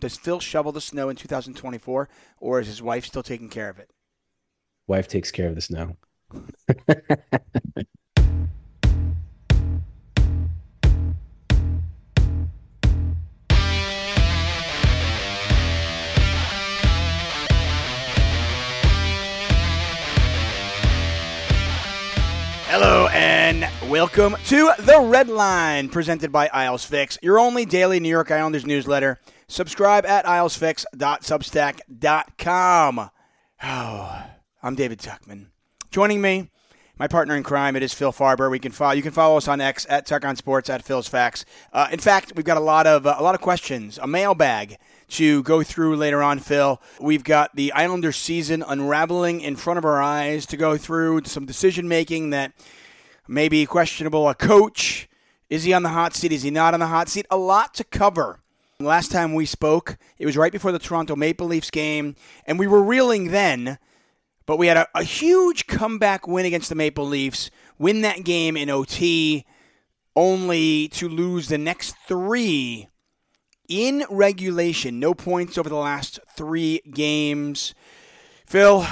Does Phil shovel the snow in 2024, or is his wife still taking care of it? Wife takes care of the snow. Hello and welcome to the Red Line, presented by Isles Fix, your only daily New York Islanders newsletter. Subscribe at islesfix.substack.com. Oh, I'm David Tuchman. Joining me, my partner in crime, it is Phil Farber. We can follow. You can follow us on X at Tuck on Sports at Phil's Facts. Uh, in fact, we've got a lot of uh, a lot of questions, a mailbag to go through later on, Phil. We've got the Islander season unraveling in front of our eyes to go through, some decision making that may be questionable. A coach, is he on the hot seat? Is he not on the hot seat? A lot to cover. Last time we spoke, it was right before the Toronto Maple Leafs game, and we were reeling then, but we had a, a huge comeback win against the Maple Leafs, win that game in OT, only to lose the next three in regulation. No points over the last three games. Phil,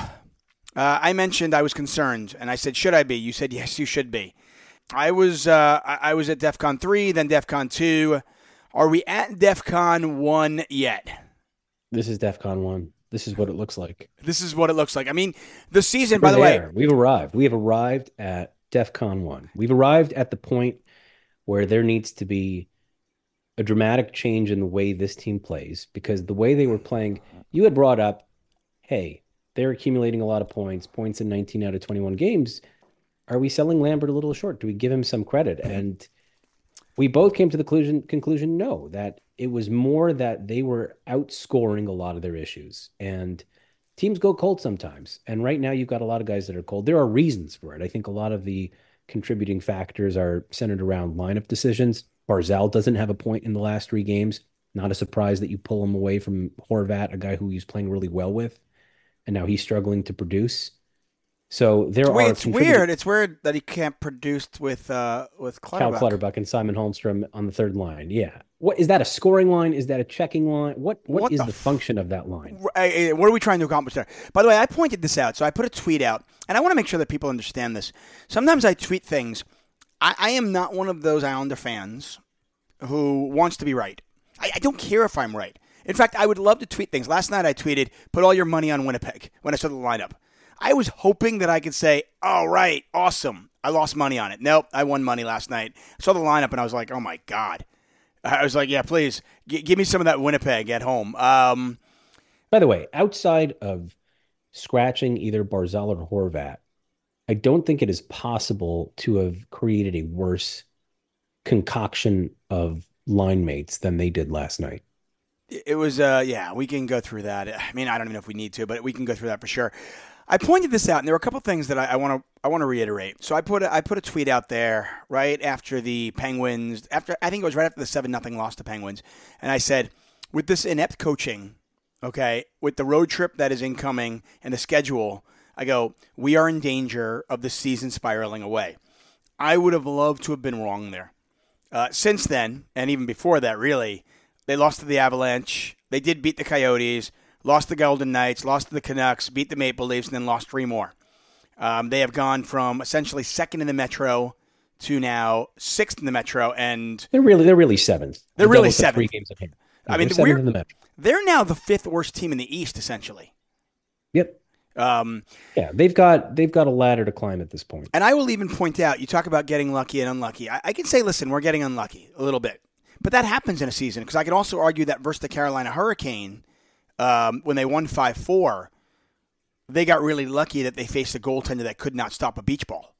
uh, I mentioned I was concerned, and I said, "Should I be?" You said, "Yes, you should be." I was uh, I was at DefCon three, then DefCon two. Are we at DefCon one yet? This is DefCon one. This is what it looks like. This is what it looks like. I mean, the season. We're by the there. way, we've arrived. We have arrived at DefCon one. We've arrived at the point where there needs to be a dramatic change in the way this team plays because the way they were playing, you had brought up, hey, they're accumulating a lot of points, points in 19 out of 21 games. Are we selling Lambert a little short? Do we give him some credit? And we both came to the conclusion, conclusion no, that it was more that they were outscoring a lot of their issues. And teams go cold sometimes. And right now, you've got a lot of guys that are cold. There are reasons for it. I think a lot of the contributing factors are centered around lineup decisions. Barzal doesn't have a point in the last three games. Not a surprise that you pull him away from Horvat, a guy who he's playing really well with, and now he's struggling to produce. So there Wait, are. it's contributing- weird. It's weird that he can't produce with uh, with Cal Clutterbuck. Clutterbuck and Simon Holmstrom on the third line. Yeah. What is that? A scoring line? Is that a checking line? What What what is the the, f- function of that line? What are we trying to accomplish there? By the way, I pointed this out. So I put a tweet out, and I want to make sure that people understand this. Sometimes I tweet things. I, I am not one of those Islander fans who wants to be right. I, I don't care if I'm right. In fact, I would love to tweet things. Last night I tweeted, "Put all your money on Winnipeg." When I saw the lineup, I was hoping that I could say, "All right, awesome." I lost money on it. Nope, I won money last night. I saw the lineup and I was like, "Oh my god." I was like, "Yeah, please g- give me some of that Winnipeg at home." Um, By the way, outside of scratching either Barzal or Horvat, I don't think it is possible to have created a worse concoction of line mates than they did last night. It was, uh, yeah, we can go through that. I mean, I don't even know if we need to, but we can go through that for sure. I pointed this out, and there were a couple things that I want to I want to reiterate. So I put a, I put a tweet out there right after the Penguins, after I think it was right after the seven nothing loss to Penguins, and I said, with this inept coaching, okay, with the road trip that is incoming and the schedule, I go, we are in danger of the season spiraling away. I would have loved to have been wrong there. Uh, since then, and even before that, really, they lost to the Avalanche. They did beat the Coyotes, lost the Golden Knights, lost to the Canucks, beat the Maple Leafs, and then lost three more. Um, they have gone from essentially second in the Metro to now sixth in the Metro, and They're really they're really seventh. They're The really have Three seventh. games. I mean, they're seventh we're- in the Metro. they're now the fifth worst team in the East, essentially. Yep. Um, Yeah, they've got they've got a ladder to climb at this point. And I will even point out, you talk about getting lucky and unlucky. I, I can say, listen, we're getting unlucky a little bit. But that happens in a season because I can also argue that versus the Carolina Hurricane, um, when they won 5 4, they got really lucky that they faced a goaltender that could not stop a beach ball.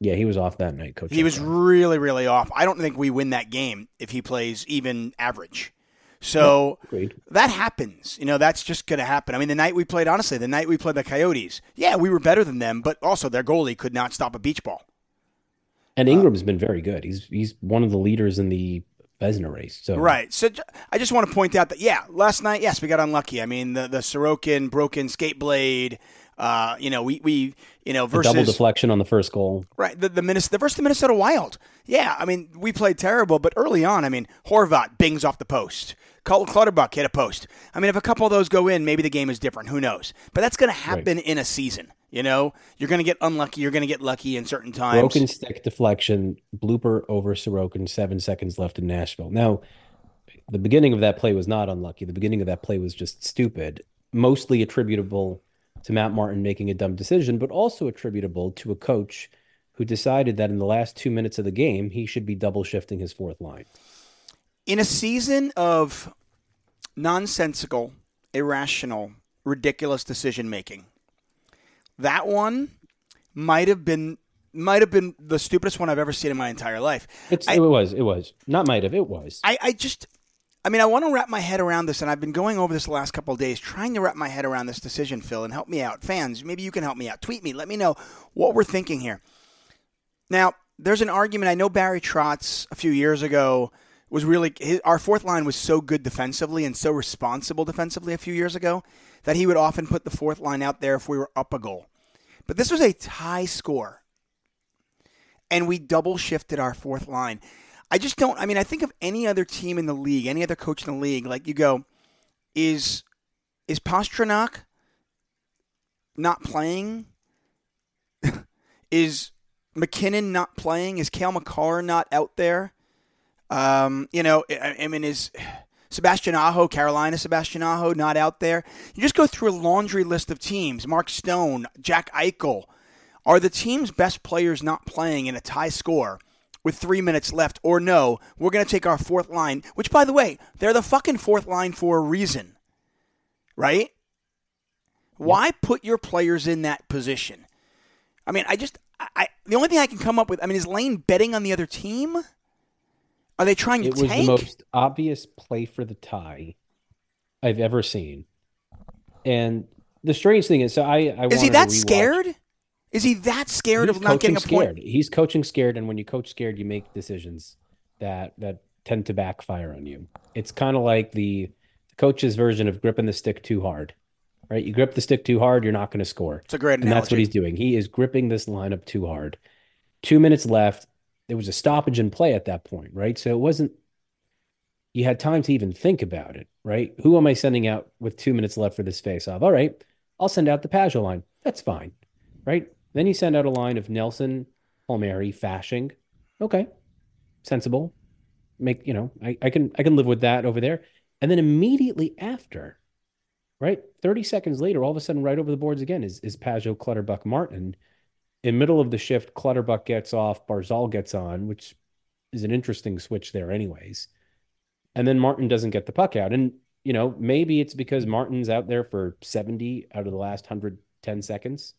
Yeah, he was off that night, coach. He was really, really off. I don't think we win that game if he plays even average. So that happens. You know, that's just going to happen. I mean, the night we played, honestly, the night we played the Coyotes, yeah, we were better than them, but also their goalie could not stop a beach ball. And Ingram's been very good. He's he's one of the leaders in the Vezina race. So Right. So I just want to point out that yeah, last night, yes, we got unlucky. I mean, the the Sorokin broken skate blade. Uh, you know, we we you know the double deflection on the first goal. right the the Minnesota the versus the Minnesota Wild. Yeah, I mean, we played terrible, but early on, I mean, Horvat bings off the post. Colton Clutterbuck hit a post. I mean, if a couple of those go in, maybe the game is different. Who knows? But that's going to happen right. in a season. You know, you're going to get unlucky. You're going to get lucky in certain times. Broken stick deflection, blooper over Sorokin, seven seconds left in Nashville. Now, the beginning of that play was not unlucky. The beginning of that play was just stupid, mostly attributable to Matt Martin making a dumb decision, but also attributable to a coach who decided that in the last two minutes of the game, he should be double shifting his fourth line. In a season of nonsensical, irrational, ridiculous decision making, that one might have been might have been the stupidest one I've ever seen in my entire life. I, it was. It was not might have. It was. I, I just I mean, I want to wrap my head around this, and I've been going over this the last couple of days, trying to wrap my head around this decision, Phil, and help me out. Fans, maybe you can help me out. Tweet me. Let me know what we're thinking here. Now, there's an argument. I know Barry Trotz a few years ago was really his, our fourth line was so good defensively and so responsible defensively a few years ago that he would often put the fourth line out there if we were up a goal. But this was a tie score, and we double shifted our fourth line. I just don't. I mean, I think of any other team in the league, any other coach in the league. Like you go, is is Pastrnak not playing? is MacKinnon not playing? Is Cale Makar not out there? Um, you know, I, I mean, is Sebastian Aho, Carolina Sebastian Aho, not out there? You just go through a laundry list of teams. Mark Stone, Jack Eichel. Are the team's best players not playing in a tie score? with three minutes left, or no, we're going to take our fourth line, which, by the way, they're the fucking fourth line for a reason, right? Why put your players in that position? I mean, I just, I, the only thing I can come up with, I mean, is Lane betting on the other team? Are they trying to It was tank? the most obvious play for the tie I've ever seen. And the strange thing is, so I, I is he that scared? Is he that scared He's of not getting a scared. point? He's coaching scared, and when you coach scared, you make decisions that that tend to backfire on you. It's kind of like the, the coach's version of gripping the stick too hard. Right? You grip the stick too hard, you're not going to score. It's a great analogy. And that's what he's doing. He is gripping this lineup too hard. Two minutes left. There was a stoppage in play at that point, right? So it wasn't you had time to even think about it, right? Who am I sending out with two minutes left for this face off? All right, I'll send out the Pageau line. That's fine, right? Then you send out a line of Nelson, Palmieri, Fasching. Okay, sensible. Make you know, I, I can I can live with that over there. And then immediately after, right, thirty seconds later, all of a sudden, right over the boards again is is Pageau, Clutterbuck, Martin. In middle of the shift, Clutterbuck gets off, Barzal gets on, which is an interesting switch there, anyways. And then Martin doesn't get the puck out, and you know maybe it's because Martin's out there for seventy out of the last hundred ten seconds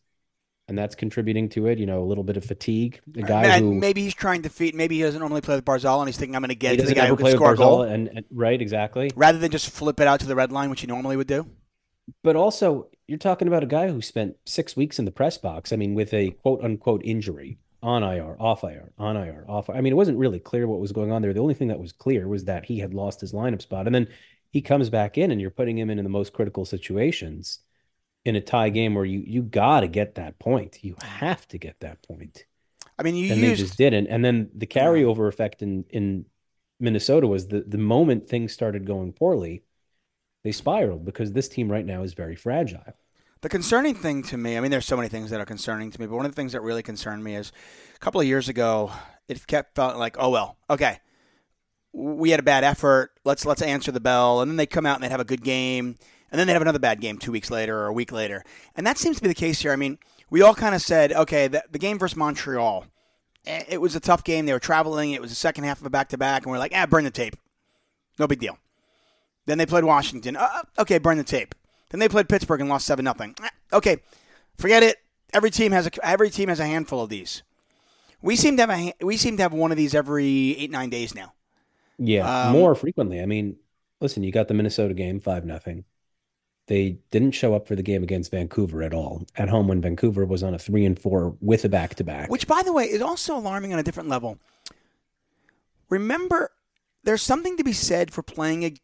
and that's contributing to it. You know, a little bit of fatigue. The guy who maybe he's trying to feed. Maybe he doesn't normally play with Barzal, and he's thinking I'm going to get to the guy who can score a goal. And, and, right, exactly. Rather than just flip it out to the red line, which he normally would do. But also, you're talking about a guy who spent six weeks in the press box. I mean, with a quote unquote injury on IR, off IR, on IR, off. I mean, it wasn't really clear what was going on there. The only thing that was clear was that he had lost his lineup spot, and then he comes back in, and you're putting him in, in the most critical situations in a tie game where you you got to get that point. You have to get that point. I mean, you and used... they just didn't. And then the carryover effect in in Minnesota was the the moment things started going poorly, they spiraled because this team right now is very fragile. The concerning thing to me, I mean, there's so many things that are concerning to me, but one of the things that really concerned me is a couple of years ago, it kept felt like, oh well, okay, we had a bad effort. Let's let's answer the bell, and then they come out and they have a good game and then they have another bad game two weeks later or a week later. And that seems to be the case here. I mean, we all kind of said, okay, the, the game versus Montreal, eh, it was a tough game. They were traveling. It was the second half of a back to back, and we're like, ah, burn the tape. No big deal. Then they played Washington. Uh, okay, burn the tape. Then they played Pittsburgh and lost seven nothing. Ah, okay, forget it. Every team has a every team has a handful of these. We seem to have a we seem to have one of these every eight nine days now. Yeah, um, more frequently. I mean, listen, you got the Minnesota game five nothing. They didn't show up for the game against Vancouver at all at home when Vancouver was on a three and four with a back to back. Which, by the way, is also alarming on a different level. Remember, there's something to be said for playing a.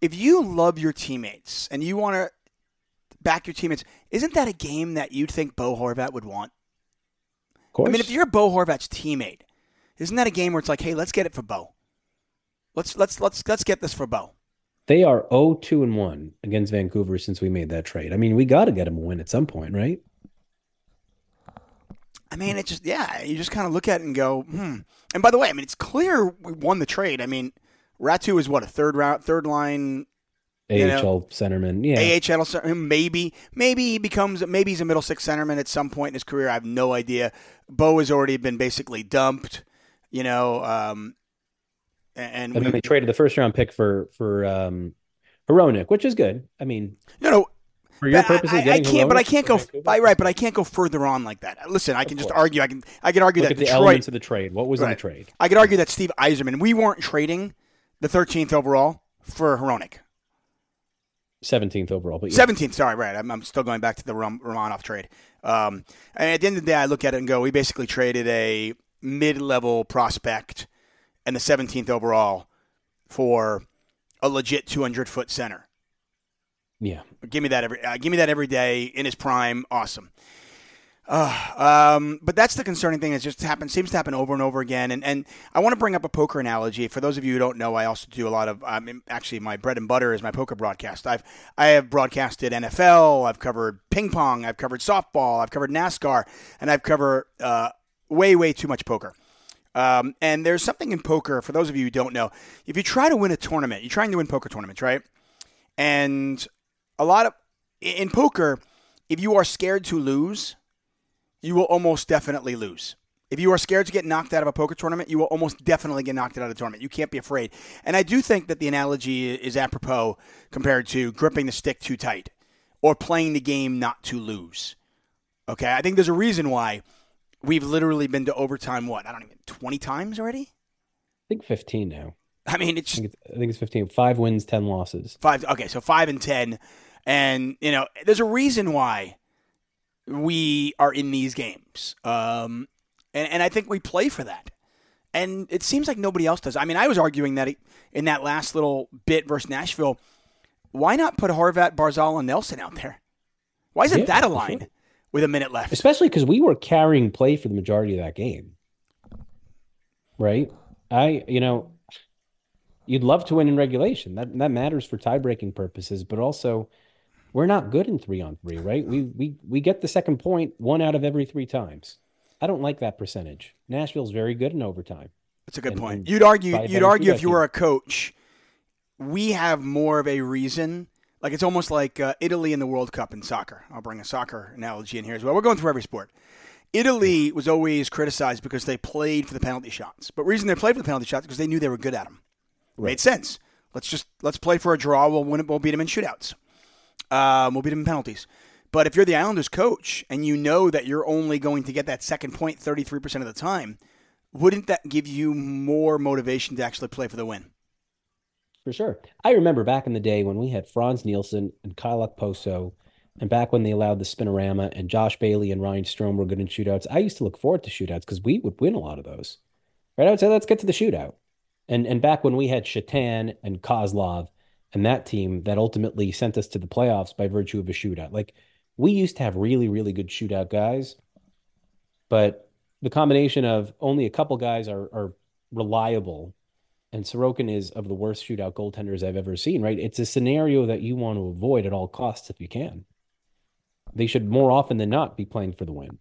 If you love your teammates and you want to back your teammates, isn't that a game that you'd think Bo Horvat would want? Of course. I mean, if you're Bo Horvat's teammate, isn't that a game where it's like, hey, let's get it for Bo. Let's let's let's let's get this for Bo. They are 0-2 and 1 against Vancouver since we made that trade. I mean, we got to get them a win at some point, right? I mean, it just yeah, you just kind of look at it and go, hmm. And by the way, I mean it's clear we won the trade. I mean, Raty is what a third round, third line AHL you know, centerman, yeah. AHL centerman. maybe maybe he becomes maybe he's a middle six centerman at some point in his career. I have no idea. Bo has already been basically dumped, you know. Um, and, and we, they traded the first round pick for for um, Hronek, which is good. I mean, no, no. For your purposes, I, I can't, but I can't go. By, right, but I can't go further on like that. Listen, I can just argue. I can. I can argue Look that at the Detroit, elements of the trade. What was right. in the trade? I could argue that Steve Yzerman. We weren't trading the 13th overall for Hronek. 17th overall, but yeah. 17th. Sorry, right. I'm, I'm, still going back to the Rom- Romanov trade. Um, and at the end of the day, I look at it and go, we basically traded a mid-level prospect and the 17th overall for a legit 200 foot center. Yeah, give me that every uh, give me that every day in his prime. Awesome. Uh, um, but that's the concerning thing. It just happens, seems to happen over and over again. And, and I want to bring up a poker analogy. For those of you who don't know, I also do a lot of. Mean, actually, my bread and butter is my poker broadcast. I've I have broadcasted NFL. I've covered ping pong. I've covered softball. I've covered NASCAR, and I've covered uh, way way too much poker. Um, and there's something in poker. For those of you who don't know, if you try to win a tournament, you're trying to win poker tournaments, right? And a lot of in poker, if you are scared to lose you will almost definitely lose. If you are scared to get knocked out of a poker tournament, you will almost definitely get knocked out of the tournament. You can't be afraid. And I do think that the analogy is apropos compared to gripping the stick too tight or playing the game not to lose. Okay, I think there's a reason why we've literally been to overtime. What I don't even twenty times already. I think fifteen now. I mean, it's I think it's, I think it's fifteen. Five wins, ten losses. Five. Okay, so five and ten, and you know, there's a reason why we are in these games. Um, and, and I think we play for that. And it seems like nobody else does. I mean, I was arguing that in that last little bit versus Nashville, why not put Horvat, Barzal, and Nelson out there? Why isn't yeah, that a line sure. with a minute left? Especially because we were carrying play for the majority of that game. Right? I, you know, you'd love to win in regulation. That that matters for tie breaking purposes, but also we're not good in three on three, right? We we we get the second point one out of every three times. I don't like that percentage. Nashville's very good in overtime. That's a good and, point. And you'd argue you'd argue if you were a coach, we have more of a reason. Like it's almost like uh, Italy in the World Cup in soccer. I'll bring a soccer analogy in here as well. We're going through every sport. Italy was always criticized because they played for the penalty shots. But reason they played for the penalty shots because they knew they were good at them. Right. Made sense. Let's just let's play for a draw. We'll win it. We'll beat them in shootouts. Um, we'll beat them in penalties. But if you're the Islanders coach and you know that you're only going to get that second point 33% of the time, wouldn't that give you more motivation to actually play for the win? For sure. I remember back in the day when we had Frans Nielsen and Kyle Okposo, and back when they allowed the spinorama and Josh Bailey and Ryan Strome were good in shootouts, I used to look forward to shootouts because we would win a lot of those. Right? I would say, let's get to the shootout. And and back when we had Satan and Kozlov and that team that ultimately sent us to the playoffs by virtue of a shootout. Like we used to have really, really good shootout guys, but the combination of only a couple guys are are reliable, and Sorokin is of the worst shootout goaltenders I've ever seen. Right? It's a scenario that you want to avoid at all costs if you can. They should more often than not be playing for the win.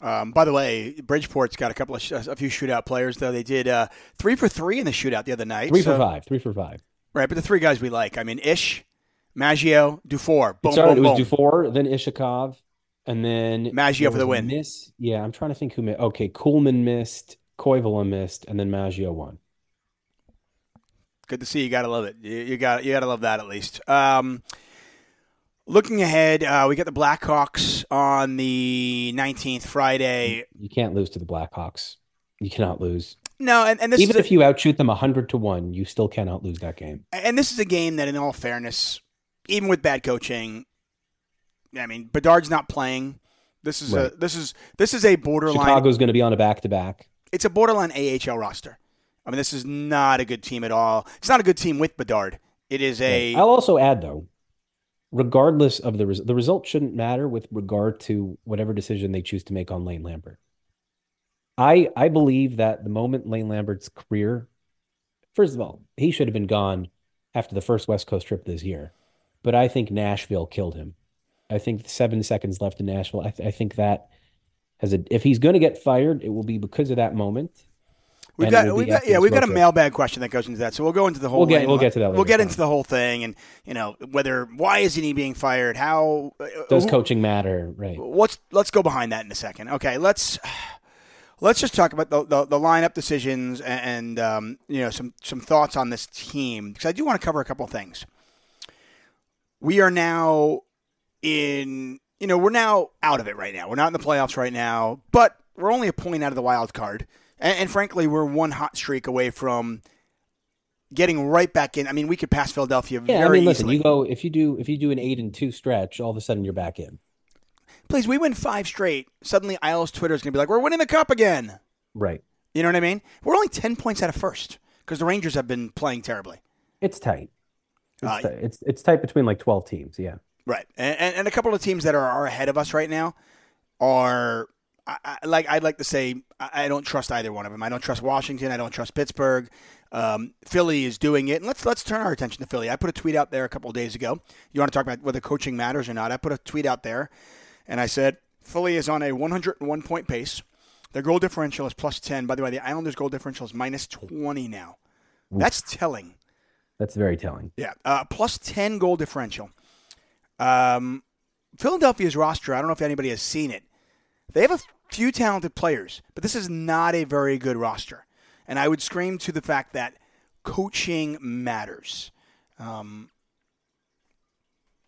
Um, by the way, Bridgeport's got a couple of sh- a few shootout players though. They did uh, three for three in the shootout the other night. Three so. for five. Three for five. Right, but the three guys we like. I mean, Ish, Maggio, Dufour. Boom, boom, it was Dufour, then Iskhakov, and then Maggio for the win. Miss, yeah, I'm trying to think who missed. Okay, Kuhlman missed, Koivula missed, and then Maggio won. Good to see. You gotta love it. You, you got you gotta love that at least. Um, looking ahead, uh, we got the Blackhawks on the 19th, Friday. You can't lose to the Blackhawks. You cannot lose. No, and, and even if a, you outshoot them hundred to one, you still cannot lose that game. And this is a game that, in all fairness, even with bad coaching, I mean, Bedard's not playing. This is right. a this is this is a borderline. Chicago's going to be on a back to back. It's a borderline AHL roster. I mean, this is not a good team at all. It's not a good team with Bedard. It is a. I'll also add though, regardless of the res- the result, shouldn't matter with regard to whatever decision they choose to make on Lane Lambert. I I believe that the moment Lane Lambert's career, first of all, he should have been gone after the first West Coast trip this year. But I think Nashville killed him. I think seven seconds left in Nashville. I, th- I think that has a. If he's going to get fired, it will be because of that moment. We've got, we've got, yeah, we've got a mailbag question that goes into that. So we'll go into the whole. We'll get- we'll get to that We'll get into the whole thing, and you know whether why isn't he being fired? How uh, Does who- coaching matter? Right. Let's let's go behind that in a second. Okay, let's let's just talk about the the, the lineup decisions and, and um, you know some some thoughts on this team because I do want to cover a couple of things. We are now in you know we're now out of it right now. We're not in the playoffs right now, but we're only a point out of the wild card, and, and frankly, we're one hot streak away from getting right back in. I mean, we could pass Philadelphia Yeah, very I mean, listen, easily. you go if you do if you do an eight and two stretch, all of a sudden you're back in. Please, we win five straight. Suddenly, Isles Twitter is going to be like, "We're winning the cup again." Right. You know what I mean? We're only 10 points out of first because the Rangers have been playing terribly. It's tight. It's, Uh, tight. it's it's tight between like twelve teams. Yeah. Right. And, and, and a couple of teams that are, are ahead of us right now are, I, I, like, I'd like to say, I, I don't trust either one of them. I don't trust Washington. I don't trust Pittsburgh. Um, Philly is doing it. And let's, let's turn our attention to Philly. I put a tweet out there a couple of days ago. You want to talk about whether coaching matters or not? I put a tweet out there and I said, Philly is on a 101 point pace. Their goal differential is plus 10. By the way, the Islanders' goal differential is minus 20 now. That's telling. That's very telling. Yeah, uh, plus 10 goal differential. Um, Philadelphia's roster, I don't know if anybody has seen it. They have a few talented players, but this is not a very good roster. And I would scream to the fact that coaching matters. Um,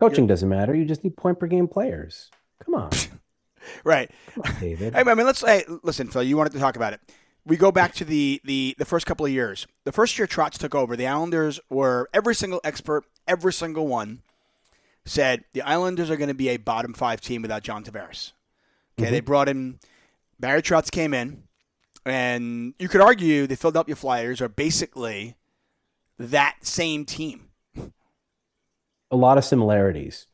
Coaching doesn't matter. You just need point per game players. Come on, right. Come on, David. Hey, I mean, let's hey, listen, Phil. You wanted to talk about it. We go back to the, the the first couple of years. The first year Trotz took over, the Islanders were every single expert, every single one said the Islanders are going to be a bottom five team without John Tavares. Okay, mm-hmm. they brought in Barry Trotz came in, and you could argue the Philadelphia Flyers are basically that same team. a lot of similarities,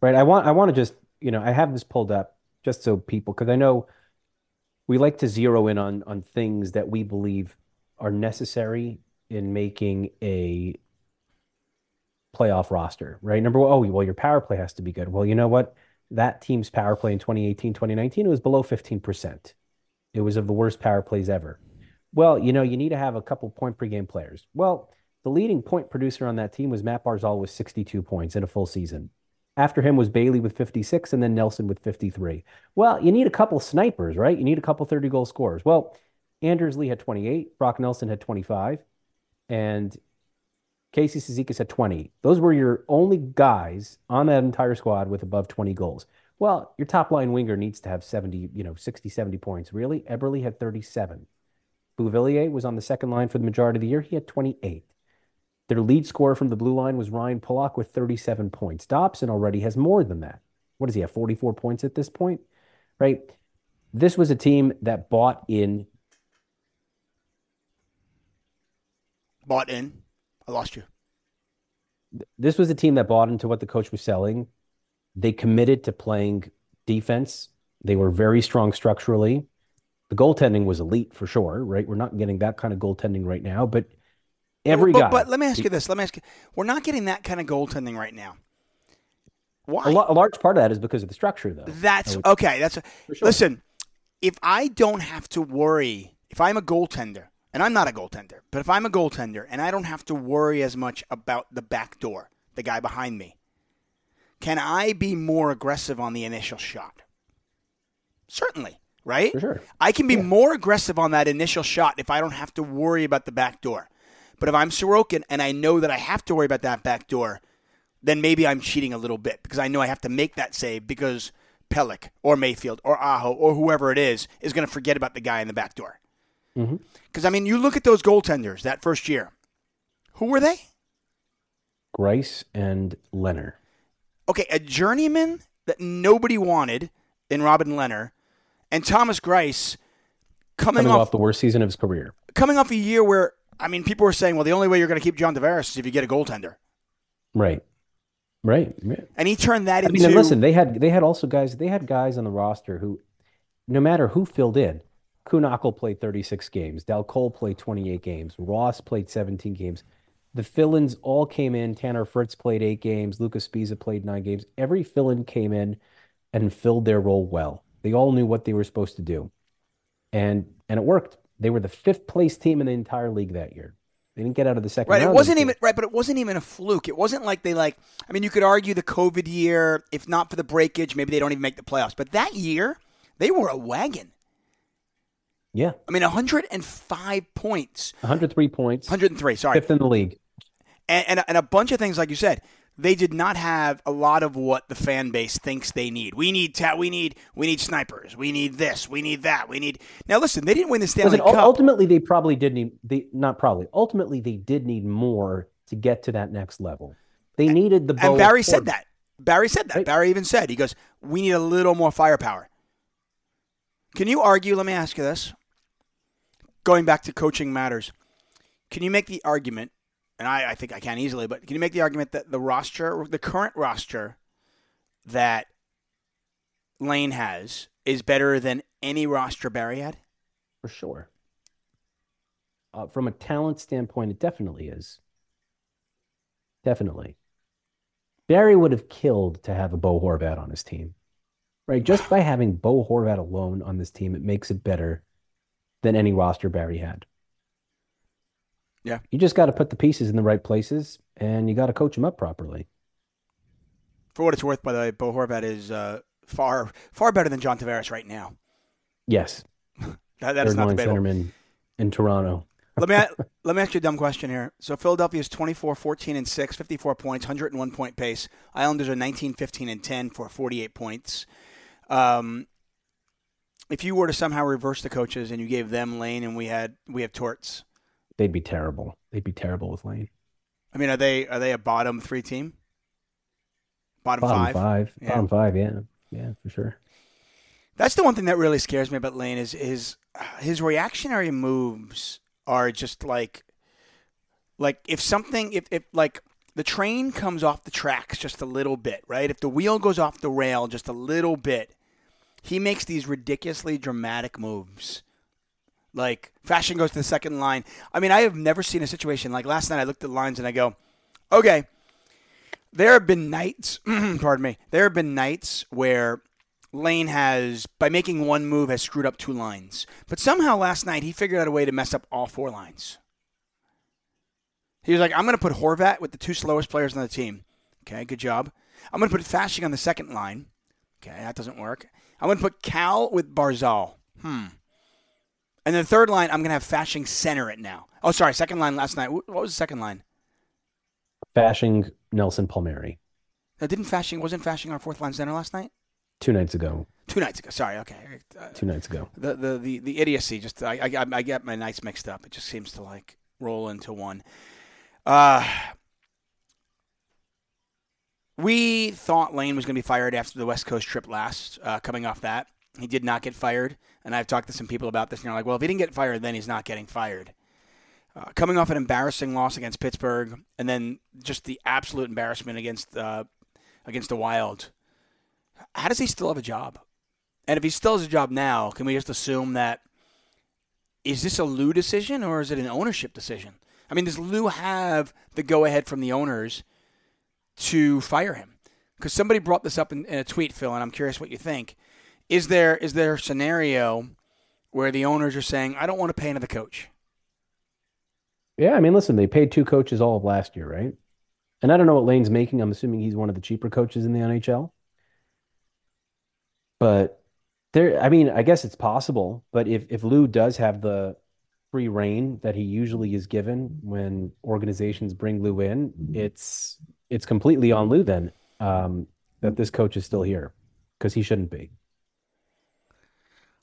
right? I want I want to just you know I have this pulled up just so people because I know we like to zero in on on things that we believe are necessary in making a playoff roster, right? Number one, oh well, your power play has to be good. Well, you know what? That team's power play in 2018, 2019, it was below 15%. It was of the worst power plays ever. Well, you know, you need to have a couple point per game players. Well, the leading point producer on that team was Matt Barzal with 62 points in a full season. After him was Bailey with 56 and then Nelson with 53. Well, you need a couple snipers, right? You need a couple 30 goal scorers. Well, Anders Lee had 28, Brock Nelson had 25, and Casey Cizikas had 20. Those were your only guys on that entire squad with above 20 goals. Well, your top line winger needs to have 70, you know, 60, 70 points. Really? Eberle had 37. Beauvillier was on the second line for the majority of the year. He had 28. Their lead scorer from the blue line was Ryan Pulock with 37 points. Dobson already has more than that. What does he have? 44 points at this point, right? This was a team that bought in. Bought in. I lost you. This was a team that bought into what the coach was selling. They committed to playing defense. They were very strong structurally. The goaltending was elite for sure, right? We're not getting that kind of goaltending right now, but every but, guy. but let me ask you this. Let me ask you. We're not getting that kind of goaltending right now. Why? A, lo- a large part of that is because of the structure, though. That's okay. That's For sure. listen. If I don't have to worry, if I'm a goaltender, and I'm not a goaltender, but if I'm a goaltender and I don't have to worry as much about the back door, the guy behind me, can I be more aggressive on the initial shot? Certainly, right? For sure. I can be Yeah. more aggressive on that initial shot if I don't have to worry about the back door. But if I'm Sorokin and I know that I have to worry about that back door, then maybe I'm cheating a little bit because I know I have to make that save because Pelech or Mayfield or Aho or whoever it is is going to forget about the guy in the back door. Mm-hmm. Because, I mean, you look at those goaltenders that first year. Who were they? Greiss and Lehner. Okay, a journeyman that nobody wanted in Robin Lehner and Thomas Greiss coming, Coming off, off the worst season of his career. coming off a year where I mean people were saying, well, the only way you're going to keep John Tavares is if you get a goaltender, Right. Right. and he turned that I into. mean, listen, they had they had also guys they had guys on the roster who, no matter who filled in, Kuhnhackl played 36 games, Dal Colle played 28 games, Ross played 17 games. the fill-ins all came in. Tanner Fritz played eight games. Lucas Sbisa played nine games. Every fill-in came in and filled their role well. They all knew what they were supposed to do, and and it worked. They were the fifth place team in the entire league that year. They didn't get out of the second right. round. It wasn't even right, but it wasn't even a fluke. It wasn't like they like. I mean, you could argue the COVID year, if not for the breakage, maybe they don't even make the playoffs. But that year, they were a wagon. Yeah, I mean, 105 points, 103 points, 103. Sorry, fifth in the league. and, and, and a bunch of things like you said they did not have a lot of what the fan base thinks they need we need ta- we need we need snipers we need this we need that we need now listen they didn't win the stanley Listen, cup ultimately, they probably did need they not probably. Ultimately, they did need more to get to that next level. They needed the. and barry said that barry said that Right. barry even said he goes we need a little more firepower can you argue let me ask you this going back to coaching matters can you make the argument and I, I think I can easily, but can you make the argument that the roster, the current roster that Lane has, is better than any roster Barry had? for sure. Uh, from a talent standpoint, it definitely is. Definitely. Barry would have killed to have a Bo Horvat on his team. Right? Just by having Bo Horvat alone on this team, it makes it better than any roster Barry had. Yeah. You just got to put the pieces in the right places and you got to coach them up properly. For what it's worth, by the way, Bo Horvat is uh, far far better than John Tavares right now. Yes. That, that is not debatable. centerman in Toronto. let me let me ask you a dumb question here. So Philadelphia is 24 14 and 6, 54 points, 101 point pace. Islanders are 19 15 and 10 for 48 points. Um, if you were to somehow reverse the coaches and you gave them Lane and we had we have Torts, They'd be terrible. They'd be terrible with Lane. I mean, are they are they a bottom three team? Bottom, Bottom five. five. Yeah. Bottom five, yeah. Yeah, for sure. That's the one thing that really scares me about Lane is his his reactionary moves are just like like if something if, if like the train comes off the tracks just a little bit, right? If the wheel goes off the rail just a little bit, he makes these ridiculously dramatic moves. Like Fasching goes to the second line. I mean, I have never seen a situation like last night. I looked at lines and I go, okay. There have been nights, pardon me. There have been nights where Lane has, by making one move, has screwed up two lines. But somehow last night he figured out a way to mess up all four lines. He was like, I'm going to put Horvat with the two slowest players on the team. Okay, good job. I'm going to put Fasching on the second line. Okay, that doesn't work. I'm going to put Cal with Barzal. Hmm. And the third line, I'm going to have Fasching center it now. Oh, sorry, second line last night. What was the second line? Fasching Nelson Palmieri Uh, didn't Fasching, wasn't Fasching our fourth line center last night? two nights ago. Two nights ago. Sorry, okay. Uh, Two nights ago. the the the, the idiocy just I, I I get my nights mixed up. It just seems to like roll into one. Uh we thought Lane was going to be fired after the West Coast trip last. Uh, coming off that, he did not get fired, and I've talked to some people about this, and they're like, "Well, if he didn't get fired, then he's not getting fired." Uh, coming off an embarrassing loss against Pittsburgh, and then just the absolute embarrassment against uh, against the Wild. How does he still have a job? And if he still has a job now, can we just assume that is this a Lou decision or is it an ownership decision? I mean, does Lou have the go ahead from the owners to fire him? Because somebody brought this up in, in a tweet, Phil, and I'm curious what you think. Is there is there a scenario where the owners are saying, "I don't want to pay another coach"? Yeah, I mean, listen, they paid two coaches all of last year, right? And I don't know what Lane's making. I'm assuming he's one of the cheaper coaches in the NHL. But there, I mean, I guess it's possible. But if if Lou does have the free reign that he usually is given when organizations bring Lou in, it's it's completely on Lou then um, that this coach is still here because he shouldn't be.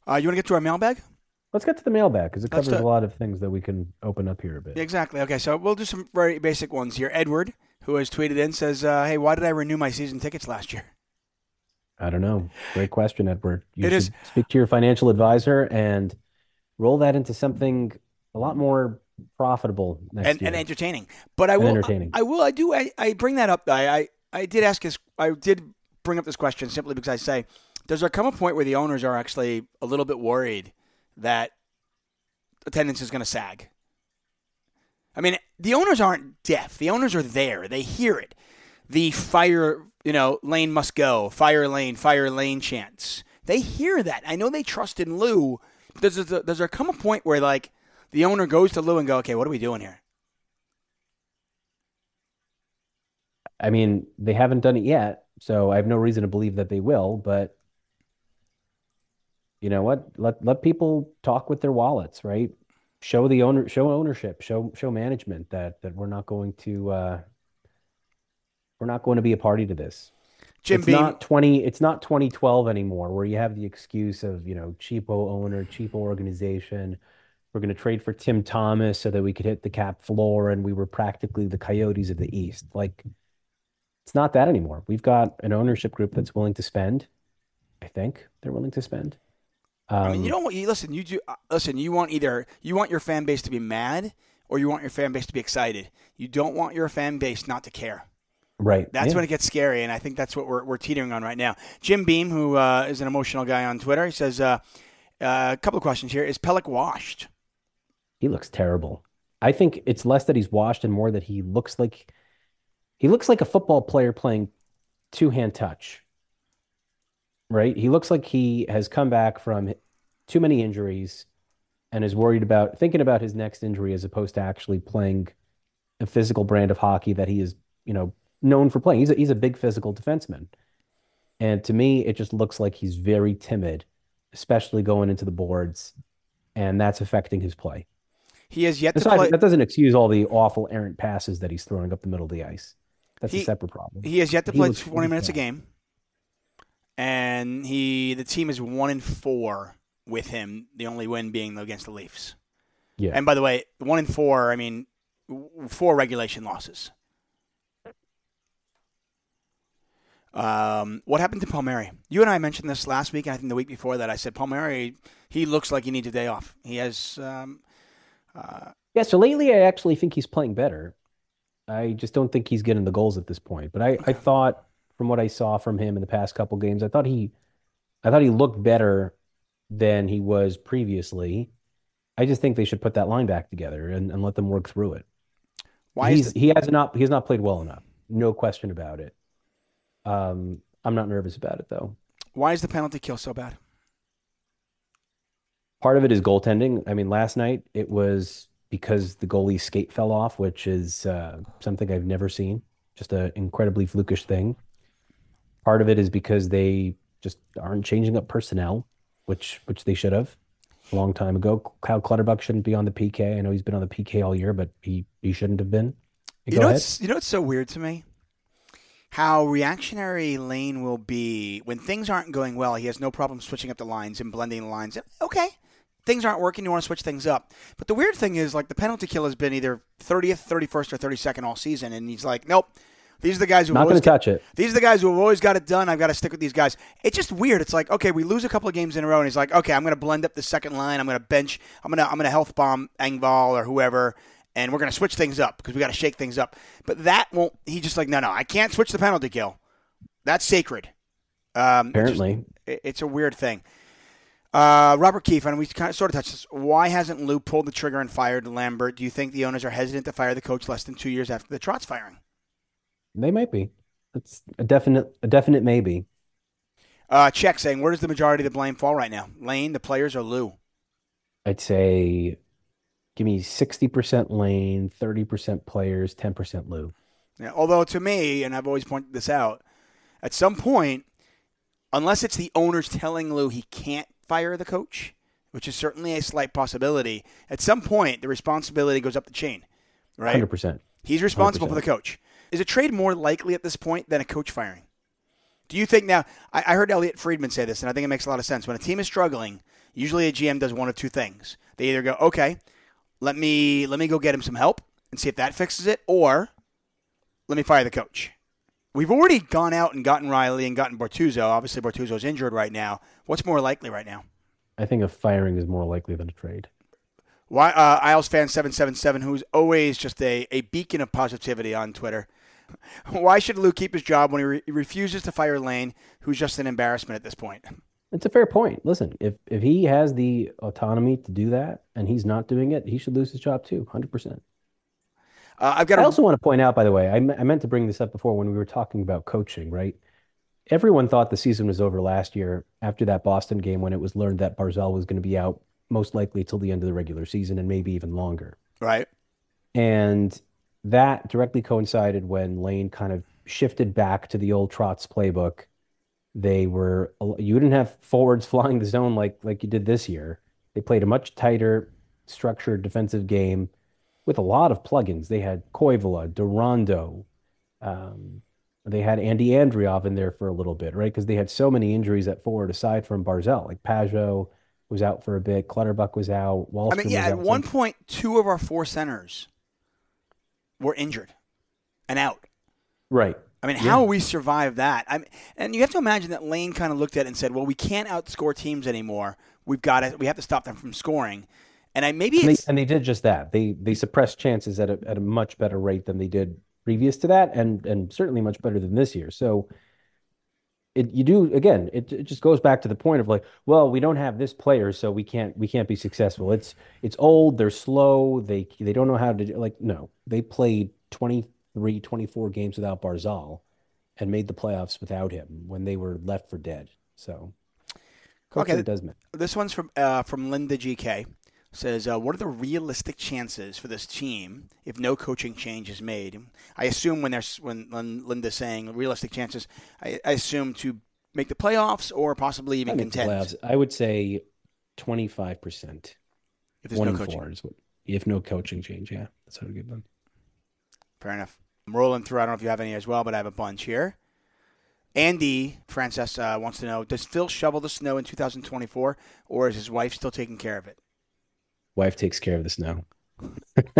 Uh, you want to get to our mailbag? Let's get to the mailbag because it Let's covers do a lot of things that we can open up here a bit. Exactly. Okay, so we'll do some very basic ones here. Edward, who has tweeted in, says, uh, "Hey, why did I renew my season tickets last year?" I don't know. Great question, Edward. You It should is. speak to your financial advisor and roll that into something a lot more profitable next and, year. and entertaining. But I And will, entertaining. I, will, I do, I, I bring that up. I, I, I did ask this, I did bring up this question simply because I say, does there come a point where the owners are actually a little bit worried that attendance is going to sag? I mean, the owners aren't deaf. The owners are there. They hear it. The fire, you know, lane must go, fire lane, fire lane chants. They hear that. I know they trust in Lou. Does, does, does there come a point where, like, the owner goes to Lou and go, okay, what are we doing here? I mean, they haven't done it yet, so I have no reason to believe that they will, but you know what? Let let people talk with their wallets, right? Show the owner, show ownership, show show management that that we're not going to uh we're not going to be a party to this. Jim it's Beam, not 20 it's not 2012 anymore where you have the excuse of, you know, cheapo owner, cheapo organization. We're going to trade for Tim Thomas so that we could hit the cap floor and we were practically the coyotes of the east. Like it's not that anymore. We've got an ownership group that's willing to spend. I think they're willing to spend. Um, I mean, you don't want you listen. You do uh, listen. You want either you want your fan base to be mad or you want your fan base to be excited. You don't want your fan base not to care. right. That's yeah. when it gets scary, and I think that's what we're, we're teetering on right now. Jim Beam, who uh, is an emotional guy on Twitter, he says uh, uh, a couple of questions here: Is Pelech washed? He looks terrible. I think it's less that he's washed and more that he looks like he looks like a football player playing two-hand touch. Right? He looks like he has come back from too many injuries and is worried about thinking about his next injury as opposed to actually playing a physical brand of hockey that he is, you know, known for playing. He's a, he's a big physical defenseman. And to me, it just looks like he's very timid, especially going into the boards, and that's affecting his play. He has yet to play. that doesn't excuse all the awful errant passes that he's throwing up the middle of the ice. That's He- a separate problem. He has yet to He play 20 really minutes a game, and he the team is one in four with him. The only win being against the Leafs. Yeah. And by the way, one in four. I mean, four regulation losses. Um, what happened to Palmieri? You and I mentioned this last week, and I think the week before that. I said Palmieri, he looks like he needs a day off. He has. Um, uh, Yeah, so lately I actually think he's playing better. I just don't think he's getting the goals at this point. But I, I thought from what I saw from him in the past couple games, I thought he I thought he looked better than he was previously. I just think they should put that line back together and, and let them work through it. why he's the, he has not he has not played well enough. No question about it. Um, I'm not nervous about it though. why is the penalty kill so bad? Part of it is goaltending. I mean, last night it was because the goalie's skate fell off, which is uh, something I've never seen. Just an incredibly flukish thing. Part of it is because they just aren't changing up personnel, which which they should have a long time ago. Kyle Clutterbuck shouldn't be on the PK. I know he's been on the PK all year, but he he shouldn't have been. You know, ahead. what's, you know what's so weird to me? How reactionary Lane will be when things aren't going well. He has no problem switching up the lines and blending the lines. Okay, things aren't working. You want to switch things up. But the weird thing is, like the penalty kill has been either 30th, 31st, or 32nd all season, and he's like, nope. These are the guys who Not going always to touch it. these are the guys who have always got it done. I've got to stick with these guys. It's just weird. It's like, okay, we lose a couple of games in a row, and he's like, okay, I'm going to blend up the second line. I'm going to bench. I'm going to I'm going to health bomb Engvall or whoever, and we're going to switch things up because we got to shake things up. But that won't. He just like, no, no, I can't switch the penalty kill. That's sacred. Um, it's just- Apparently, it's a weird thing. Uh, Robert Keefe, and we kind of sort of touched this. Why hasn't Lou pulled the trigger and fired Lambert? Do you think the owners are hesitant to fire the coach less than two years after the Trotz firing? They might be. It's a definite a definite maybe. Uh, check saying, where does the majority of the blame fall right now? Lane, the players, or Lou? I'd say give me 60% Lane, 30% players, 10% Lou. Yeah, although to me, and I've always pointed this out, at some point, unless it's the owners telling Lou he can't fire the coach, which is certainly a slight possibility, at some point the responsibility goes up the chain, right? 100%. He's responsible 100%. for the coach. Is a trade more likely at this point than a coach firing? Do you think now? I, I heard Elliotte Friedman say this, and I think it makes a lot of sense. When a team is struggling, usually a GM does one of two things. They either go, "Okay, let me let me go get him some help and see if that fixes it," or let me fire the coach. We've already gone out and gotten Reilly and gotten Bortuzzo. Obviously, Bortuzzo's injured right now. What's more likely right now? I think a firing is more likely than a trade. Why uh, Isles fan seven seven seven, who's always just a, a beacon of positivity on Twitter. Why should Lou keep his job when he, re- he refuses to fire Lane, who's just an embarrassment at this point? It's a fair point. Listen, if if he has the autonomy to do that and he's not doing it, he should lose his job too, 100%. Uh, I've got. I A, also want to point out, by the way, I, me- I meant to bring this up before when we were talking about coaching, right? Everyone thought the season was over last year after that Boston game when it was learned that Barzal was going to be out most likely till the end of the regular season and maybe even longer. right. And that directly coincided when Lane kind of shifted back to the old Trotz playbook. They were you didn't have forwards flying the zone like like you did this year. They played a much tighter, structured defensive game with a lot of plugins. They had Koivula, Durandeau, um, they had Andy Andreoff in there for a little bit, right? Because they had so many injuries at forward aside from Barzal. Like Pageau was out for a bit, Clutterbuck was out, Wahlstrom I mean, yeah. At one point, of our four centers were injured and out. right. I mean, Yeah. how we survive that? I mean, and you have to imagine that Lane kind of looked at it and said, "Well, we can't outscore teams anymore. We've got to. We have to stop them from scoring." And I maybe And they, and they did just that. They they suppressed chances at a at a much better rate than they did previous to that, and and certainly much better than this year. So it you do again, it, it just goes back to the point of like, well, we don't have this player, so we can't we can't be successful. It's it's old, they're slow, they they don't know how to do like no, they played 23, 24 games without Barzal and made the playoffs without him when they were left for dead. So Okay. does matter. this one's from uh, from Linda GK. Says, uh, what are the realistic chances for this team if no coaching change is made? I assume when there's when, when Linda's saying realistic chances, I, I assume to make the playoffs or possibly even contend. I would say 25%. if there's One no coaching. four is what, if no coaching change. Yeah, that's how to give them. Fair enough. I'm rolling through. I don't know if you have any as well, but I have a bunch here. Andy Frances uh, wants to know: Does Phil shovel the snow in 2024, or is his wife still taking care of it? Wife takes care of the snow.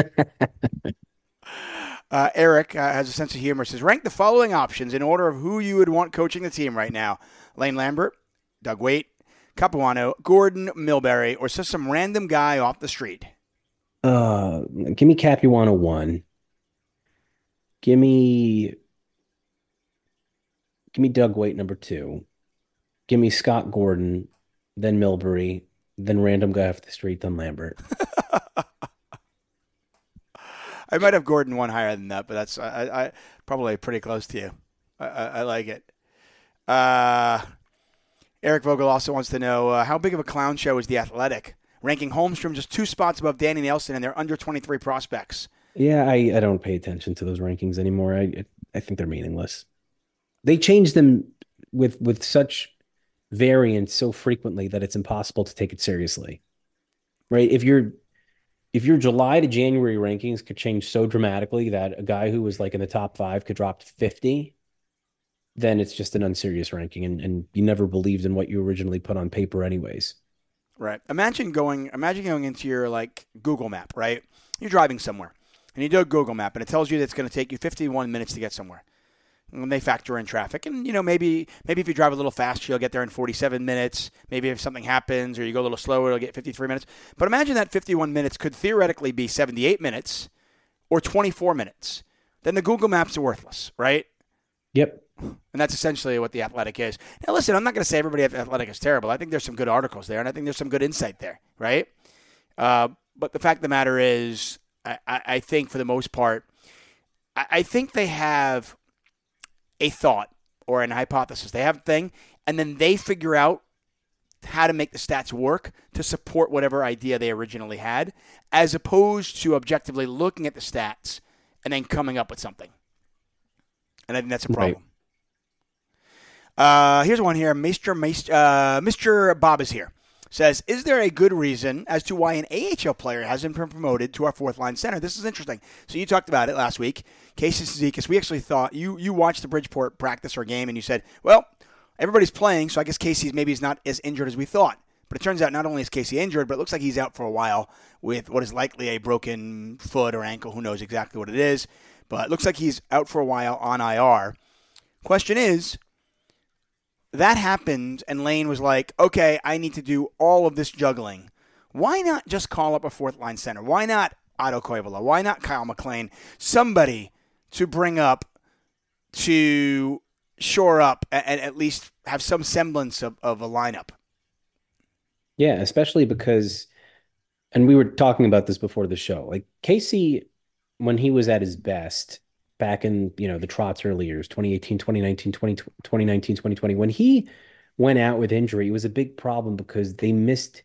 Uh, Eric uh, has a sense of humor. Says: Rank the following options in order of who you would want coaching the team right now: Lane Lambert, Doug Weight, Capuano, Gordon Milbury, or just some random guy off the street. Uh, give me Capuano one. Give me, give me Doug Weight number two. Give me Scott Gordon, then Milbury, then random guy off the street, then Lambert. I might have Gordon one higher than that, but that's I, I, probably pretty close to you. I, I, I like it. Uh, Eric Vogel also wants to know uh, how big of a clown show is the Athletic, ranking Holmstrom just two spots above Danny Nelson, and they're under twenty three prospects. Yeah, I, I don't pay attention to those rankings anymore. I I think they're meaningless. They change them with with such variance so frequently that it's impossible to take it seriously. Right? If your if your July to January rankings could change so dramatically that a guy who was like in the top five could drop to 50, then it's just an unserious ranking and, and you never believed in what you originally put on paper anyways. Right. Imagine going. Imagine going into your like Google Map. Right. You're driving somewhere, and you do a Google Map, and it tells you that it's going to take you 51 minutes to get somewhere. And they factor in traffic, and you know maybe maybe if you drive a little faster, you'll get there in 47 minutes. Maybe if something happens or you go a little slower, you'll get 53 minutes. But imagine that 51 minutes could theoretically be 78 minutes or 24 minutes. Then the Google Maps are worthless, right? Yep. And that's essentially what the athletic is. Now, listen, I'm not going to say everybody at the athletic is terrible. I think there's some good articles there, and I think there's some good insight there, right? Uh, but the fact of the matter is, I, I, I think for the most part, I, I think they have a thought or an hypothesis. They have a thing, and then they figure out how to make the stats work to support whatever idea they originally had, as opposed to objectively looking at the stats and then coming up with something. And I think that's a Right. problem. Uh, here's one here. Mr. Mr. Uh, Mr. Bob is here. Says, is there a good reason as to why an AHL player hasn't been promoted to our fourth line center? This is interesting. So you talked about it last week. Casey Cizikas, we actually thought you you watched the Bridgeport practice or game and you said, well, everybody's playing, so I guess Casey's maybe he's not as injured as we thought. But it turns out not only is Casey injured, but it looks like he's out for a while with what is likely a broken foot or ankle. Who knows exactly what it is? But it looks like he's out for a while on IR. Question is, that happened, and Lane was like, okay, I need to do all of this juggling. Why not just call up a fourth line center? Why not Otto Koivula? Why not Kyle MacLean? Somebody to bring up to shore up and, at least have some semblance of, of a lineup. Yeah, especially because, and we were talking about this before the show. Like Casey when he was at his best back in, you know, the Trotz early years, 2018, 2019, 20, 2019, 2020, when he went out with injury, it was a big problem because they missed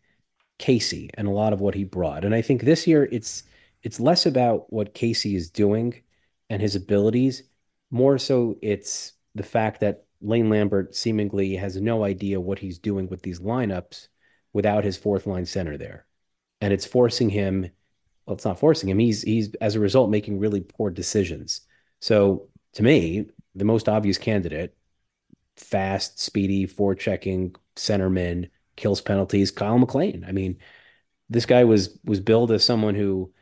Casey and a lot of what he brought. And I think this year it's it's less about what Casey is doing and his abilities, more so it's the fact that Lane Lambert seemingly has no idea what he's doing with these lineups without his fourth line center there. And it's forcing him, well, it's not forcing him. He's he's as a result making really poor decisions. So to me, the most obvious candidate, fast, speedy, forechecking centerman, kills penalties, Kyle MacLean. I mean, this guy was was billed as someone who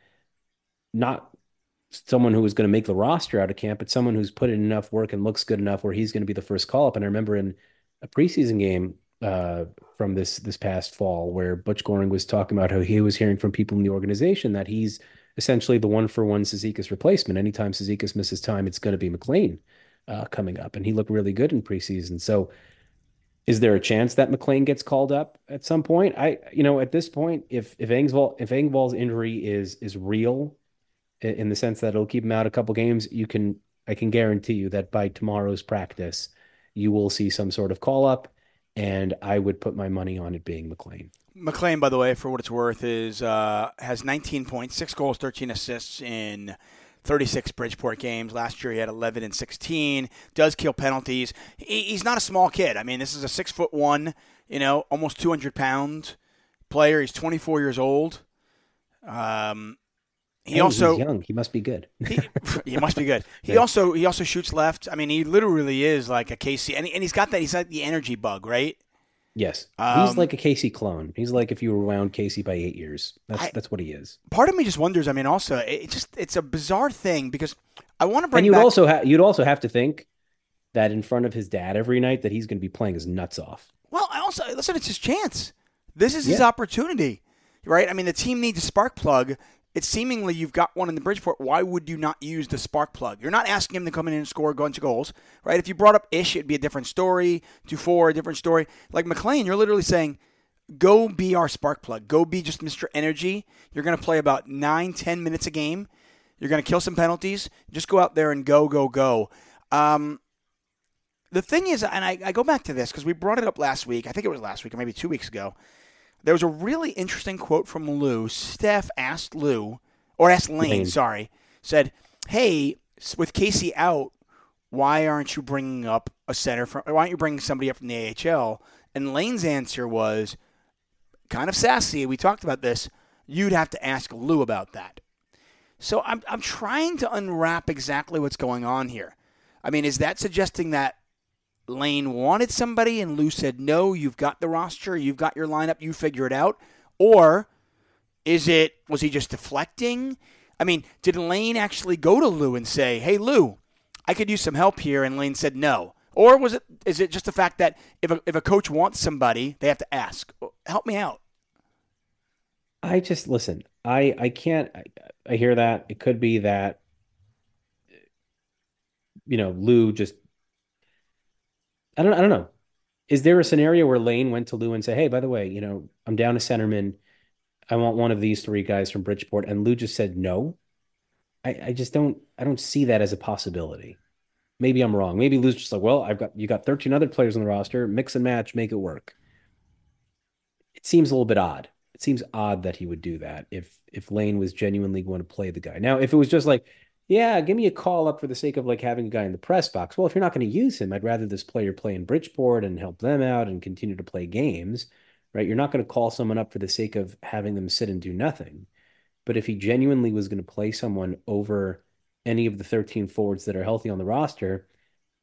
not someone who was going to make the roster out of camp, but someone who's put in enough work and looks good enough where he's going to be the first call up. And I remember in a preseason game uh, from this this past fall where Butch Goring was talking about how he was hearing from people in the organization that he's essentially the one for one Cizikas replacement. Anytime Cizikas misses time, it's going to be MacLean uh, coming up, and he looked really good in preseason. So. Is there a chance that MacLean gets called up at some point? I, you know, at this point, if if Engvall if Engvall's injury is is real in the sense that it'll keep him out a couple games. You can, I can guarantee you that by tomorrow's practice, you will see some sort of call up, and I would put my money on it being MacLean. MacLean, by the way, for what it's worth, is uh, has 19 points, six goals, 13 assists in 36 Bridgeport games. Last year he had 11 and 16. Does kill penalties. He, he's not a small kid. I mean, this is a six foot one, you know, almost 200 pound player. He's 24 years old. Um, he Hey, also he's young. He must be good. he, he must be good. He Yeah. also he also shoots left. I mean, he literally is like a KC, and, he, and he's got that. He's like the energy bug, right? Yes, Um, he's like a Casey clone. He's like if you rewound Casey by eight years. That's I- that's what he is. Part of me just wonders. I mean, also it just it's a bizarre thing because I want to bring And you'd back. also have you'd also have to think that in front of his dad every night that he's going to be playing his nuts off. well, I also listen. It's his chance. This is his opportunity, right? I mean, the team needs a spark plug. It's seemingly you've got one in the Bridgeport. Why would you not use the spark plug? You're not asking him to come in and score a bunch of goals, right? If you brought up Ish, it'd be a different story. Dufour, a different story. Like MacLean, you're literally saying, go be our spark plug. Go be just Mr. Energy. You're going to play about nine, ten minutes a game. You're going to kill some penalties. Just go out there and go, go, go. Um, the thing is, and I, I go back to this because we brought it up last week. I think it was last week or maybe two weeks ago. There was a really interesting quote from Lou. Steph asked Lou, or asked Lane, Lane. sorry, said, "Hey, with Casey out, why aren't you bringing up a center from? Why aren't you bringing somebody up from the AHL?" And Lane's answer was kind of sassy. We talked about this. You'd have to ask Lou about that. So I'm I'm trying to unwrap exactly what's going on here. I mean, is that suggesting that Lane wanted somebody and Lou said no, you've got the roster, you've got your lineup, you figure it out? Or is it was he just deflecting? I mean, did Lane actually go to Lou and say, "Hey Lou, I could use some help here," and Lane said no? Or was it is it just the fact that if a, if a coach wants somebody, they have to ask, "Help me out." I just listen. I I can't. I, I hear that it could be that you know Lou just. I don't. I don't know. Is there a scenario where Lane went to Lou and said, "Hey, by the way, you know, I'm down a centerman. I want one of these three guys from Bridgeport," and Lou just said no. I I just don't. I don't see that as a possibility. Maybe I'm wrong. Maybe Lou's just like, well, I've got you got 13 other players on the roster. Mix and match, make it work. It seems a little bit odd. It seems odd that he would do that if if Lane was genuinely going to play the guy. Now, if it was just like, yeah, give me a call up for the sake of like having a guy in the press box. Well, if you're not going to use him, I'd rather this player play in Bridgeport and help them out and continue to play games, right? You're not going to call someone up for the sake of having them sit and do nothing. But if he genuinely was going to play someone over any of the 13 forwards that are healthy on the roster,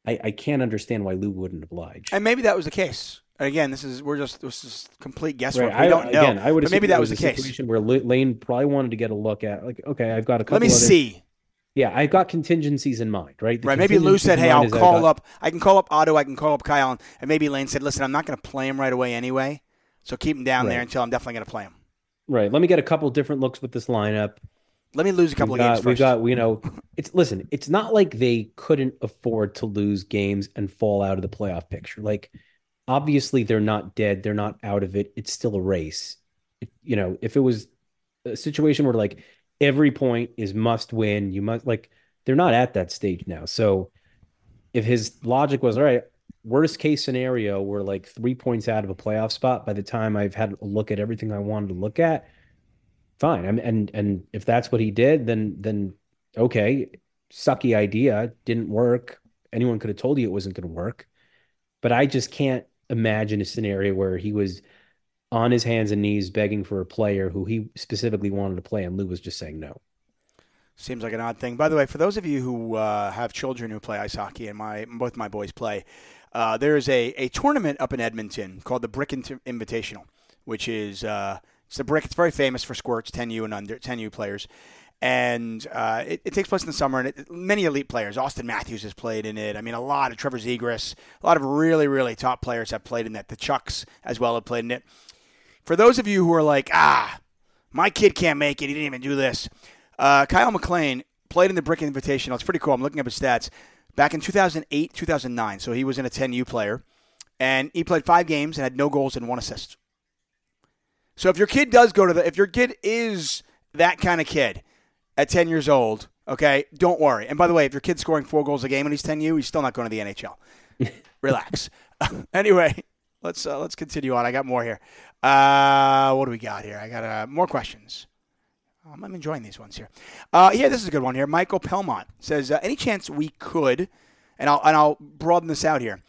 I, I can't understand why Lou wouldn't oblige. And maybe that was the case. Again, this is we're just this is complete guesswork. Right. we I don't know. Again, I would but maybe that was the case. situation where Lane probably wanted to get a look at, like, okay, I've got a couple. Let me other- see. Yeah, I've got contingencies in mind, right? The Right. Maybe Lou said, "Hey, I'll call up. I can call up Otto. I can call up Kyle." And, maybe Lane said, "Listen, I'm not going to play him right away anyway. So keep him down there until I'm definitely going to play him. Right. Let me get a couple different looks with this lineup. Let me lose a couple of got, games we've got, you know, it's listen. It's not like they couldn't afford to lose games and fall out of the playoff picture. Like, obviously, they're not dead. They're not out of it. It's still a race. It- you know, if it was a situation where like every point is must win. You must like they're not at that stage now. So if his logic was all right, worst case scenario, we're like three points out of a playoff spot by the time I've had a look at everything I wanted to look at. Fine. I and and if that's what he did, then then okay, sucky idea, didn't work. Anyone could have told you it wasn't going to work. But I just can't imagine a scenario where he was on his hands and knees begging for a player who he specifically wanted to play, and Lou was just saying no. Seems like an odd thing. By the way, for those of you who uh, have children who play ice hockey, and my both my boys play, uh, there's a, a tournament up in Edmonton called the Brick Invitational, which is uh, it's the brick. It's very famous for squirts, 10U and under 10U players, and uh, it, it, takes place in the summer. And it, many elite players, Auston Matthews has played in it. I mean, a lot of Trevor Zegras, a lot of really really top players have played in it. The Chucks as well have played in it. For those of you who are like, ah, my kid can't make it. He didn't even do this. Uh, Kyle MacLean played in the Brick Invitational. It's pretty cool. I'm looking up his stats. Back in 2008, 2009, so he was in a 10U player, and he played five games and had no goals and one assist. So if your kid does go to the, if your kid is that kind of kid at 10 years old, okay, don't worry. And by the way, if your kid's scoring four goals a game and he's 10U, he's still not going to the NHL. Relax. anyway, let's uh, let's continue on. I got more here. Uh, what do we got here? I got uh, more questions. Um, I'm enjoying these ones here. Uh, yeah, this is a good one here. Michael Pelmont says, uh, any chance we could, and I'll and I'll broaden this out here.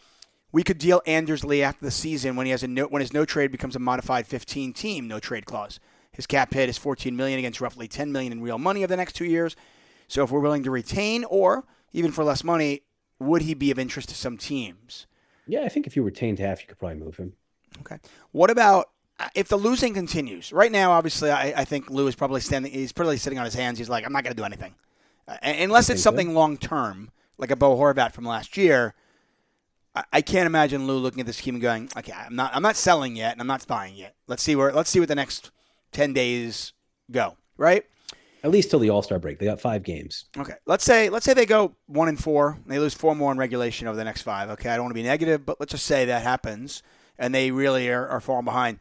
We could deal Anders Lee after the season when he has a no, when his no trade becomes a modified 15 team no trade clause. His cap hit is 14 million against roughly 10 million in real money over the next two years. So if we're willing to retain or even for less money, would he be of interest to some teams? Yeah, I think if you retained half, you could probably move him. Okay. What about if the losing continues, right now, obviously, I, I, think Lou is probably standing. He's probably sitting on his hands. He's like, I'm not going to do anything, uh, unless it's something so. long term, like a Bo Horvat from last year. I, I, can't imagine Lou looking at this scheme and going, okay, I'm not, I'm not selling yet, and I'm not buying yet. Let's see where, let's see what the next ten days go. Right. At least till the All Star break, they got five games. Okay, let's say let's say they go one and four. they lose four more in regulation over the next five. Okay, I don't want to be negative, but let's just say that happens, and they really are, are falling behind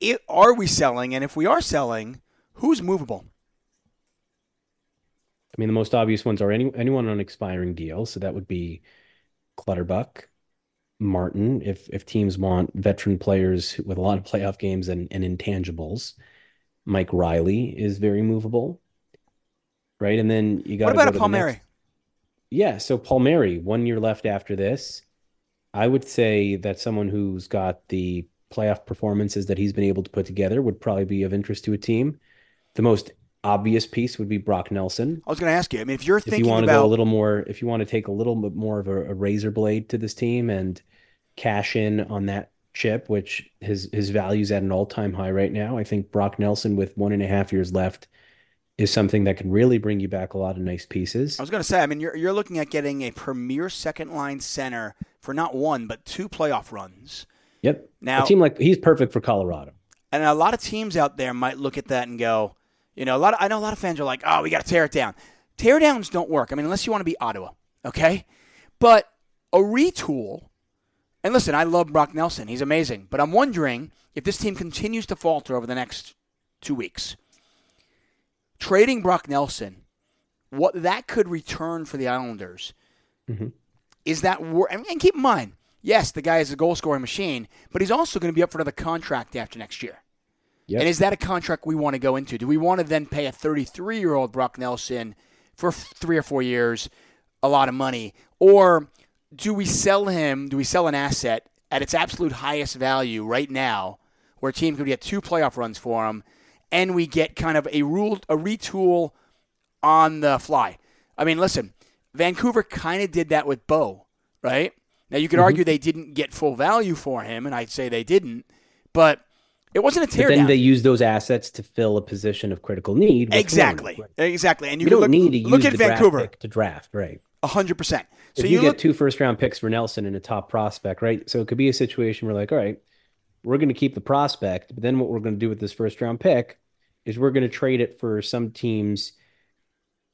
it, are we selling? And if we are selling, who's movable? I mean, the most obvious ones are any anyone on expiring deal. So that would be Clutterbuck, Martin. If if teams want veteran players with a lot of playoff games and, and intangibles, Mike Reilly is very movable, right? And then you got what about go a Palmieri? Next... Yeah, so Palmieri, one year left after this. I would say that someone who's got the playoff performances that he's been able to put together would probably be of interest to a team. The most obvious piece would be Brock Nelson. I was going to ask you. I mean, if you're thinking if you want to about... go a little more, if you want to take a little bit more of a, a razor blade to this team and cash in on that chip, which his his value's at an all time high right now. I think Brock Nelson with one and a half years left is something that can really bring you back a lot of nice pieces. I was going to say, I mean, you're you're looking at getting a premier second line center for not one but two playoff runs. Yep. Now, a team like he's perfect for Colorado. And a lot of teams out there might look at that and go, you know, a lot of, I know a lot of fans are like, oh, we got to tear it down. Tear downs don't work. I mean, unless you want to be Ottawa, okay? But a retool, and listen, I love Brock Nelson. He's amazing. But I'm wondering if this team continues to falter over the next two weeks. Trading Brock Nelson, what that could return for the Islanders, mm-hmm. is that, wor- and keep in mind, yes, the guy is a goal scoring machine, but he's also going to be up for another contract after next year. Yep. And is that a contract we want to go into? Do we want to then pay a 33 year old Brock Nelson for three or four years a lot of money? Or do we sell him, do we sell an asset at its absolute highest value right now, where a team could get two playoff runs for him, and we get kind of a rule, a retool on the fly? I mean, listen, Vancouver kind of did that with Bo, right? Now you could mm-hmm. argue they didn't get full value for him, and I'd say they didn't, but it wasn't a tear. Then they use those assets to fill a position of critical need. Exactly, exactly. And you, you don't look, need to look at Vancouver to draft, right? Hundred percent. So if you, you look, get two first round picks for Nelson and a top prospect, right? So it could be a situation where like, all right, we're going to keep the prospect, but then what we're going to do with this first round pick is we're going to trade it for some teams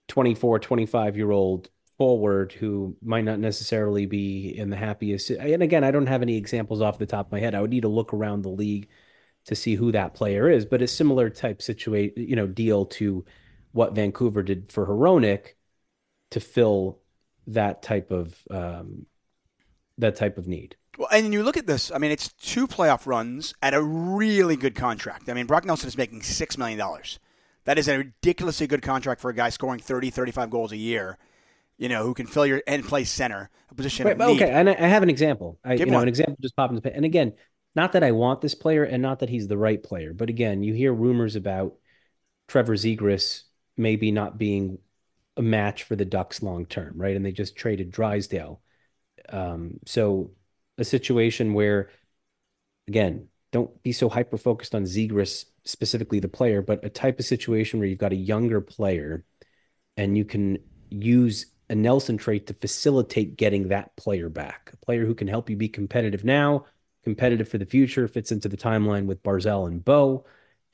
24, 25 year old forward who might not necessarily be in the happiest. And again, I don't have any examples off the top of my head. I would need to look around the league to see who that player is. But a similar type situation, you know, deal to what Vancouver did for Hronek to fill that type of um, that type of need. Well, and you look at this. I mean, it's two playoff runs at a really good contract. I mean, Brock Nelson is making six million dollars. That is a ridiculously good contract for a guy scoring 30, 35 goals a year. You know, who can fill your and play center, a position Right, okay, and I I have an example. I, Give you know, one. an example just popped in the And again, not that I want this player, and not that he's the right player, but again, you hear rumors about Trevor Zegras maybe not being a match for the Ducks long term, right? And they just traded Drysdale. Um, so a situation where, again, don't be so hyper focused on Zegras specifically the player, but a type of situation where you've got a younger player and you can use a Nelson trait to facilitate getting that player back. A player who can help you be competitive now, competitive for the future, fits into the timeline with Barzal and Bo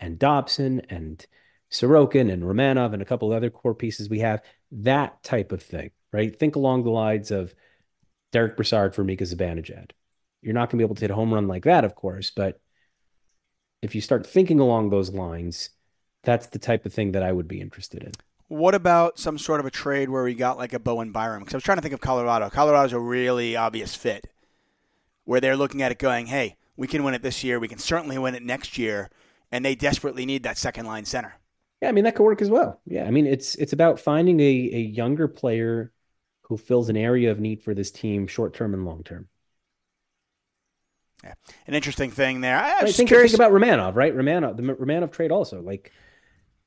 and Dobson and Sorokin and Romanov and a couple other core pieces we have. That type of thing, right? Think along the lines of Derek Brassard for Mika Zibanejad. You're not going to be able to hit a home run like that, of course, but if you start thinking along those lines, that's the type of thing that I would be interested in. What about some sort of a trade where we got like a Bowen Byram? Because I was trying to think of Colorado. Colorado's a really obvious fit, where they're looking at it going, "Hey, we can win it this year. We can certainly win it next year," and they desperately need that second line center. Yeah, I mean that could work as well. Yeah, I mean it's it's about finding a a younger player who fills an area of need for this team, short term and long term. Yeah, an interesting thing there. I, Right, just think, curious. think about Romanov, right? Romanov, the Romanov trade also, like,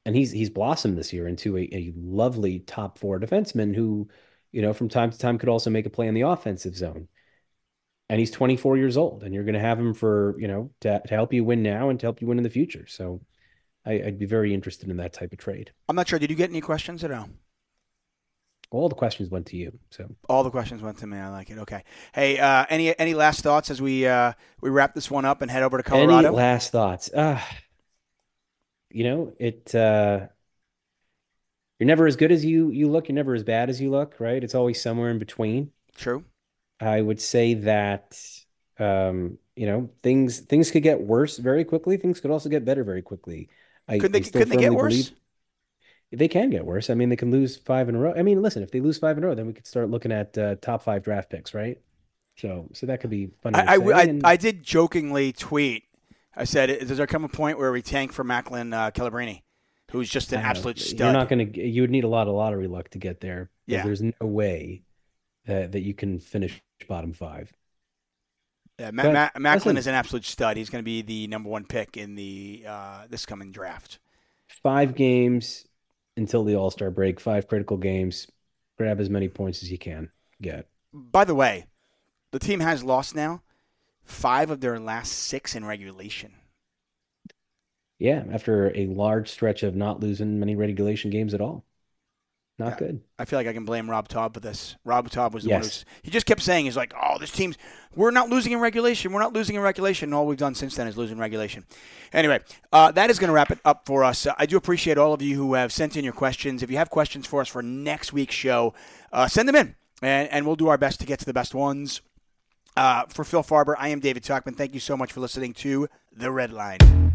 and he's he's blossomed this year into a, a lovely top four defenseman who, you know, from time to time could also make a play in the offensive zone. And he's 24 years old, and you're going to have him for you know to to help you win now and to help you win in the future. So, I, I'd be very interested in that type of trade. I'm not sure. Did you get any questions at all? All the questions went to you, so All the questions went to me. I like it. Okay. Hey, uh, any any last thoughts as we uh, we wrap this one up and head over to Colorado? Any last thoughts? Uh, you know, it uh you're never as good as you you look, you're never as bad as you look, right? It's always somewhere in between. True. I would say that um, you know, things things could get worse very quickly. Things could also get better very quickly. I, Could they I could they get worse? they can get worse. I mean, they can lose five in a row. I mean, listen, if they lose five in a row, then we could start looking at uh, top five draft picks, right? So, so that could be funny. I, I. I, did jokingly tweet. I said, "Does there come a point where we tank for Macklin uh, Celebrini, who's just an know. absolute stud?" You're not going to. You would need a lot of lottery luck to get there. Yeah. There's no way that that you can finish bottom five. Yeah, Ma- But, Ma- Macklin listen. is an absolute stud. He's going to be the number one pick in the uh, this coming draft. Five games until the All Star break. Five critical games. Grab as many points as you can get. By the way, the team has lost now five of their last six in regulation. Yeah, after a large stretch of not losing many regulation games at all. Not Yeah. good. I feel like I can blame Rob Taub for this. Rob Taub was the one who's he just kept saying he's like, "Oh, this team's we're not losing in regulation. We're not losing in regulation." And all we've done since then is losing regulation. Anyway, uh, that is going to wrap it up for us. Uh, I do appreciate all of you who have sent in your questions. If you have questions for us for next week's show, uh, send them in, and and we'll do our best to get to the best ones. Uh, for Phil Farber, I am David Tuchman. Thank you so much for listening to the Red Line.